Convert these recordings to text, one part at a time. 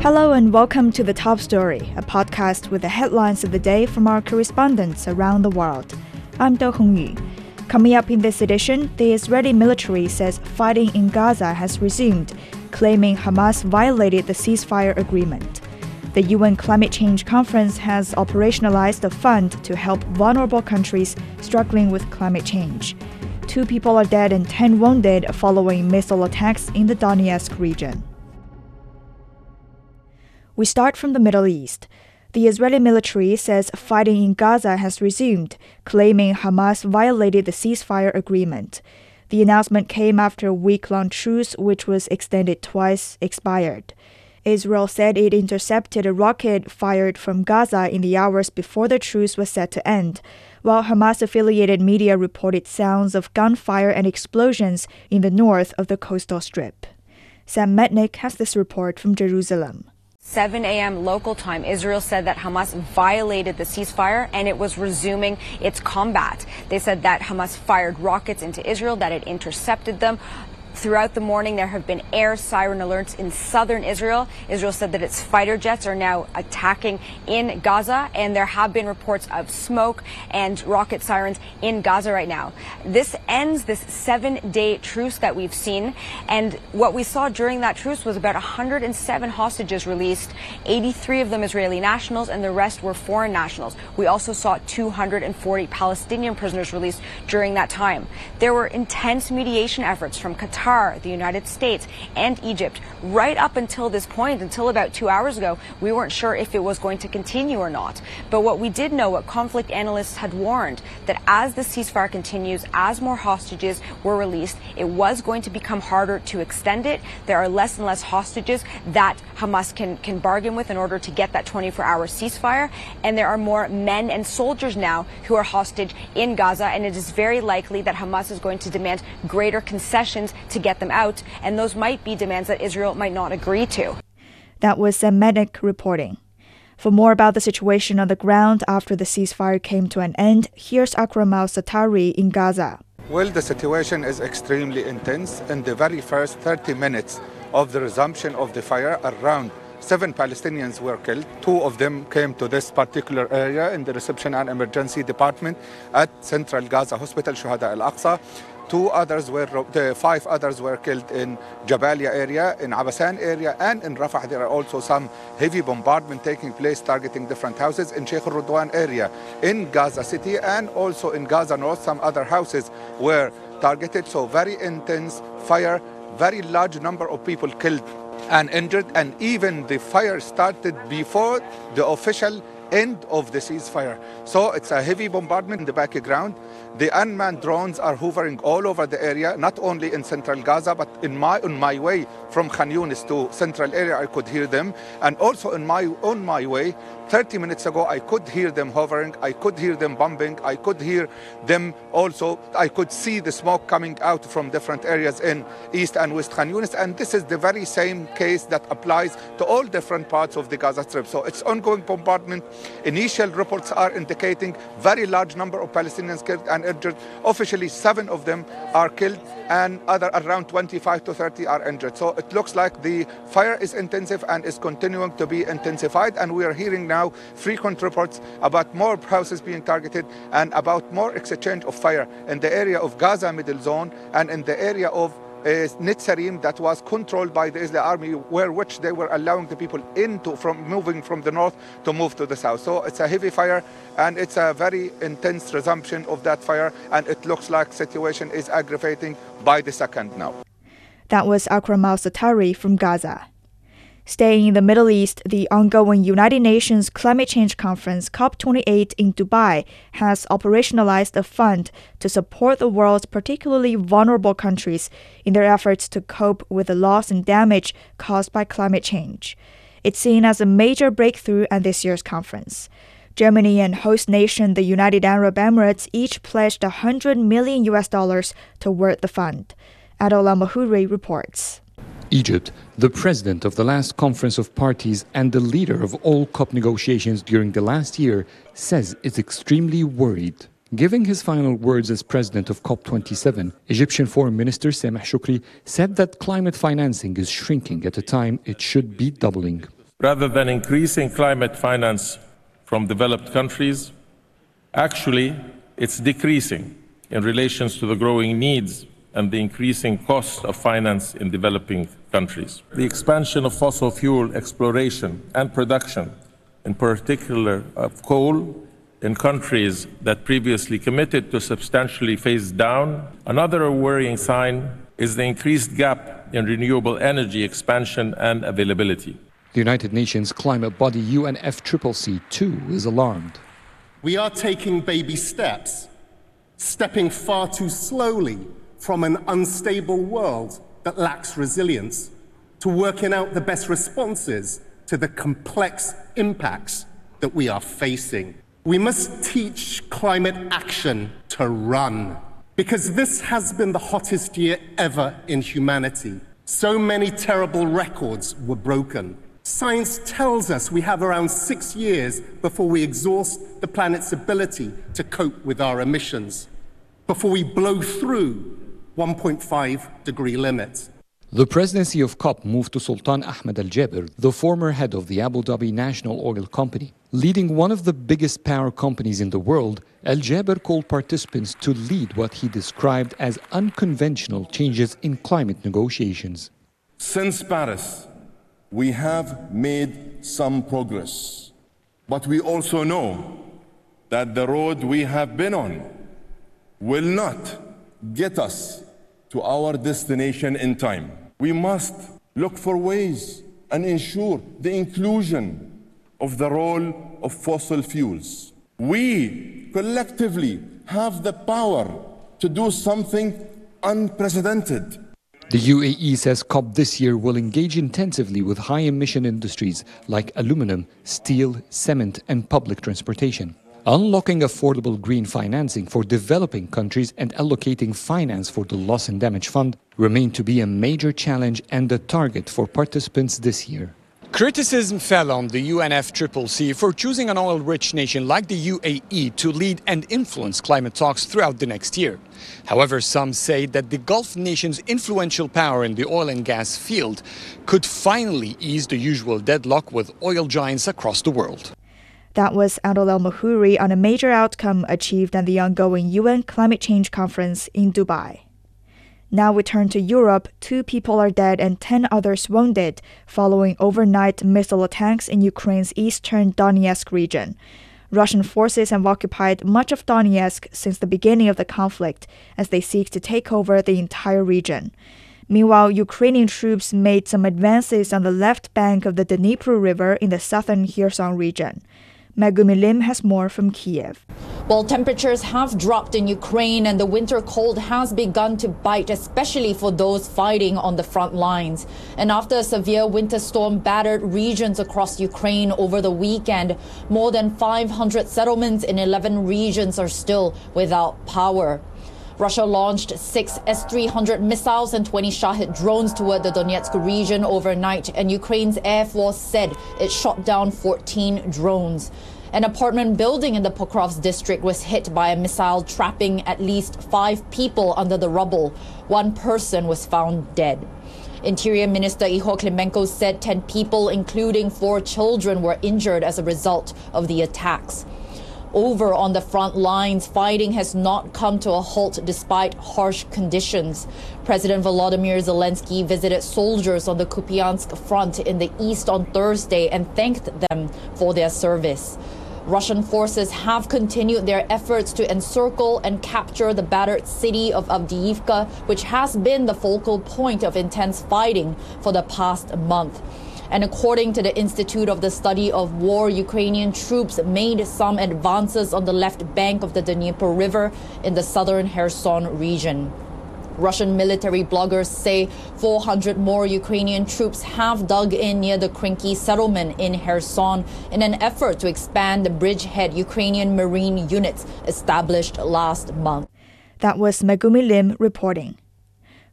Hello and welcome to The Top Story, a podcast with the headlines of the day from our correspondents around the world. I'm Do Hongyu. Coming up in this edition, the Israeli military says fighting in Gaza has resumed, claiming Hamas violated the ceasefire agreement. The UN Climate Change Conference has operationalized a fund to help vulnerable countries struggling with climate change. Two people are dead and 10 wounded following missile attacks in the Donetsk region. We start from the Middle East. The Israeli military says fighting in Gaza has resumed, claiming Hamas violated the ceasefire agreement. The announcement came after a week long truce, which was extended twice, expired. Israel said it intercepted a rocket fired from Gaza in the hours before the truce was set to end, while Hamas affiliated media reported sounds of gunfire and explosions in the north of the coastal strip. Sam Metnick has this report from Jerusalem. 7 a.m. local time, Israel said that Hamas violated the ceasefire and it was resuming its combat. They said that Hamas fired rockets into Israel, that it intercepted them. Throughout the morning, there have been air siren alerts in southern Israel. Israel said that its fighter jets are now attacking in Gaza, and there have been reports of smoke and rocket sirens in Gaza right now. This ends this seven day truce that we've seen, and what we saw during that truce was about 107 hostages released, 83 of them Israeli nationals, and the rest were foreign nationals. We also saw 240 Palestinian prisoners released during that time. There were intense mediation efforts from Qatar. Qatar, the United States, and Egypt. Right up until this point, until about two hours ago, we weren't sure if it was going to continue or not. But what we did know, what conflict analysts had warned, that as the ceasefire continues, as more hostages were released, it was going to become harder to extend it. There are less and less hostages that Hamas can, can bargain with in order to get that 24 hour ceasefire. And there are more men and soldiers now who are hostage in Gaza. And it is very likely that Hamas is going to demand greater concessions to to get them out, and those might be demands that Israel might not agree to. That was Sam Metnick reporting. For more about the situation on the ground after the ceasefire came to an end, here's Akram al Satari in Gaza. Well, the situation is extremely intense. In the very first 30 minutes of the resumption of the fire, around seven Palestinians were killed. Two of them came to this particular area in the reception and emergency department at Central Gaza Hospital, Shuhada al Aqsa. Two others were, the five others were killed in Jabalia area, in Abasan area, and in Rafah. There are also some heavy bombardment taking place, targeting different houses in Sheikh al-Radwan area, in Gaza City, and also in Gaza North. Some other houses were targeted. So very intense fire, very large number of people killed and injured, and even the fire started before the official end of the ceasefire. So it's a heavy bombardment in the background. The unmanned drones are hovering all over the area, not only in central Gaza, but in my on my way from Khan Yunis to central area, I could hear them, and also in my on my way 30 minutes ago, I could hear them hovering, I could hear them bombing, I could hear them also, I could see the smoke coming out from different areas in East and West Khan Yunis, and this is the very same case that applies to all different parts of the Gaza Strip. So it's ongoing bombardment. Initial reports are indicating very large number of Palestinians killed and injured. Officially, seven of them are killed, and other around 25 to 30 are injured. So it looks like the fire is intensive and is continuing to be intensified, and we are hearing now frequent reports about more houses being targeted and about more exchange of fire in the area of Gaza Middle Zone and in the area of Uh, Netzarim that was controlled by the Israeli army, where which they were allowing the people into from moving from the north to move to the south. So it's a heavy fire, and it's a very intense resumption of that fire, and it looks like situation is aggravating by the second now. That was Akram al Satari from Gaza. Staying in the Middle East, the ongoing United Nations Climate Change Conference COP28 in Dubai has operationalized a fund to support the world's particularly vulnerable countries in their efforts to cope with the loss and damage caused by climate change. It's seen as a major breakthrough at this year's conference. Germany and host nation the United Arab Emirates each pledged 100 million US dollars toward the fund. Adol Mahuri reports. Egypt, the president of the last conference of parties and the leader of all COP negotiations during the last year, says it's extremely worried. Giving his final words as president of COP27, Egyptian Foreign Minister Sameh Shoukry said that climate financing is shrinking at a time it should be doubling. rather than increasing climate finance from developed countries, actually, it's decreasing in relation to the growing needs and the increasing cost of finance in developing countries. The expansion of fossil fuel exploration and production, in particular of coal, in countries that previously committed to substantially phase down. Another worrying sign is the increased gap in renewable energy expansion and availability. The United Nations climate body UNFCCC too is alarmed. We are taking baby steps, stepping far too slowly from an unstable world that lacks resilience to working out the best responses to the complex impacts that we are facing. We must teach climate action to run because this has been the hottest year ever in humanity. So many terrible records were broken. Science tells us we have around six years before we exhaust the planet's ability to cope with our emissions, before we blow through 1.5 degree limits. The presidency of COP moved to Sultan Ahmed Al Jaber, the former head of the Abu Dhabi National Oil Company. Leading one of the biggest power companies in the world, Al Jaber called participants to lead what he described as unconventional changes in climate negotiations. Since Paris, we have made some progress, but we also know that the road we have been on will not get us to our destination in time. We must look for ways and ensure the inclusion of the role of fossil fuels. We collectively have the power to do something unprecedented. The UAE says COP this year will engage intensively with high emission industries like aluminum, steel, cement, and public transportation. Unlocking affordable green financing for developing countries and allocating finance for the Loss and Damage Fund remain to be a major challenge and a target for participants this year. Criticism fell on the UNFCCC for choosing an oil rich nation like the UAE to lead and influence climate talks throughout the next year. However, some say that the Gulf nation's influential power in the oil and gas field could finally ease the usual deadlock with oil giants across the world. That was El Mahuri on a major outcome achieved at the ongoing UN Climate Change Conference in Dubai. Now we turn to Europe. Two people are dead and 10 others wounded following overnight missile attacks in Ukraine's eastern Donetsk region. Russian forces have occupied much of Donetsk since the beginning of the conflict as they seek to take over the entire region. Meanwhile, Ukrainian troops made some advances on the left bank of the Dnipro River in the southern Kherson region. Megumi Lim has more from Kiev. While temperatures have dropped in Ukraine and the winter cold has begun to bite, especially for those fighting on the front lines. And after a severe winter storm battered regions across Ukraine over the weekend, more than 500 settlements in 11 regions are still without power. Russia launched six S 300 missiles and 20 Shahed drones toward the Donetsk region overnight, and Ukraine's Air Force said it shot down 14 drones. An apartment building in the Pokrovsk district was hit by a missile, trapping at least five people under the rubble. One person was found dead. Interior Minister Ihor Klimenko said 10 people, including four children, were injured as a result of the attacks. Over on the front lines, fighting has not come to a halt despite harsh conditions. President Volodymyr Zelensky visited soldiers on the Kupiansk front in the east on Thursday and thanked them for their service. Russian forces have continued their efforts to encircle and capture the battered city of Avdiivka, which has been the focal point of intense fighting for the past month. And according to the Institute of the Study of War, Ukrainian troops made some advances on the left bank of the Dnieper River in the southern Kherson region. Russian military bloggers say 400 more Ukrainian troops have dug in near the Krinky settlement in Kherson in an effort to expand the bridgehead Ukrainian Marine units established last month. That was Megumi Lim reporting.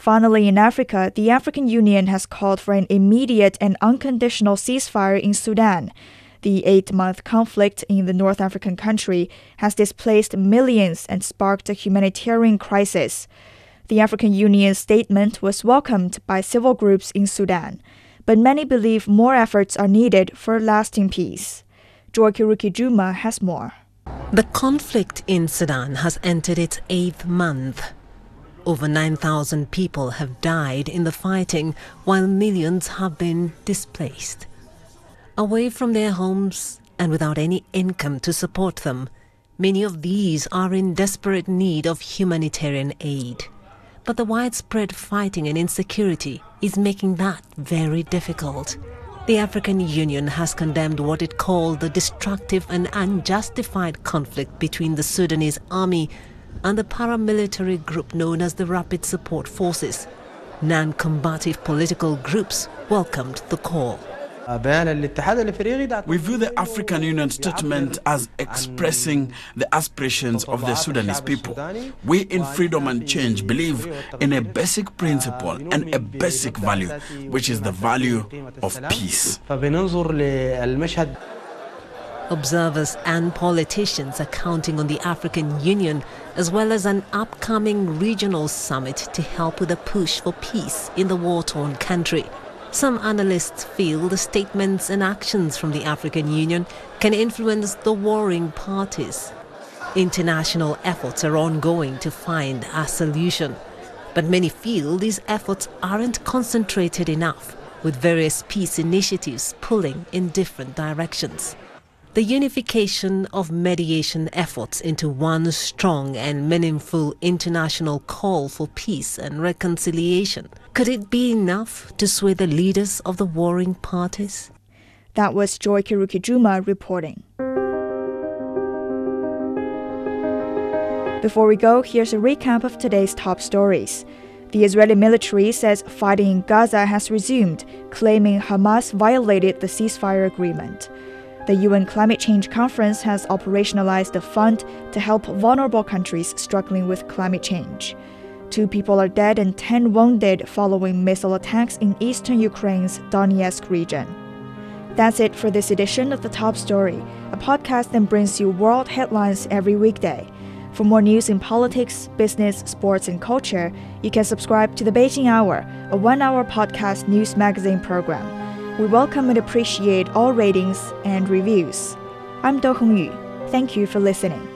Finally, in Africa, the African Union has called for an immediate and unconditional ceasefire in Sudan. The eight month conflict in the North African country has displaced millions and sparked a humanitarian crisis. The African Union's statement was welcomed by civil groups in Sudan. but many believe more efforts are needed for lasting peace. Joy Juma has more. The conflict in Sudan has entered its eighth month. Over 9,000 people have died in the fighting, while millions have been displaced. Away from their homes and without any income to support them, many of these are in desperate need of humanitarian aid. But the widespread fighting and insecurity is making that very difficult. The African Union has condemned what it called the destructive and unjustified conflict between the Sudanese army and the paramilitary group known as the Rapid Support Forces. Non combative political groups welcomed the call. We view the African Union statement as expressing the aspirations of the Sudanese people. We in Freedom and Change believe in a basic principle and a basic value, which is the value of peace. Observers and politicians are counting on the African Union as well as an upcoming regional summit to help with a push for peace in the war torn country. Some analysts feel the statements and actions from the African Union can influence the warring parties. International efforts are ongoing to find a solution, but many feel these efforts aren't concentrated enough, with various peace initiatives pulling in different directions the unification of mediation efforts into one strong and meaningful international call for peace and reconciliation. Could it be enough to sway the leaders of the warring parties? That was Joy Kirukijuma reporting. Before we go, here's a recap of today's top stories. The Israeli military says fighting in Gaza has resumed, claiming Hamas violated the ceasefire agreement. The UN Climate Change Conference has operationalized a fund to help vulnerable countries struggling with climate change. Two people are dead and 10 wounded following missile attacks in eastern Ukraine's Donetsk region. That's it for this edition of The Top Story, a podcast that brings you world headlines every weekday. For more news in politics, business, sports, and culture, you can subscribe to The Beijing Hour, a one hour podcast news magazine program. We welcome and appreciate all ratings and reviews. I'm Do Hongyu. Thank you for listening.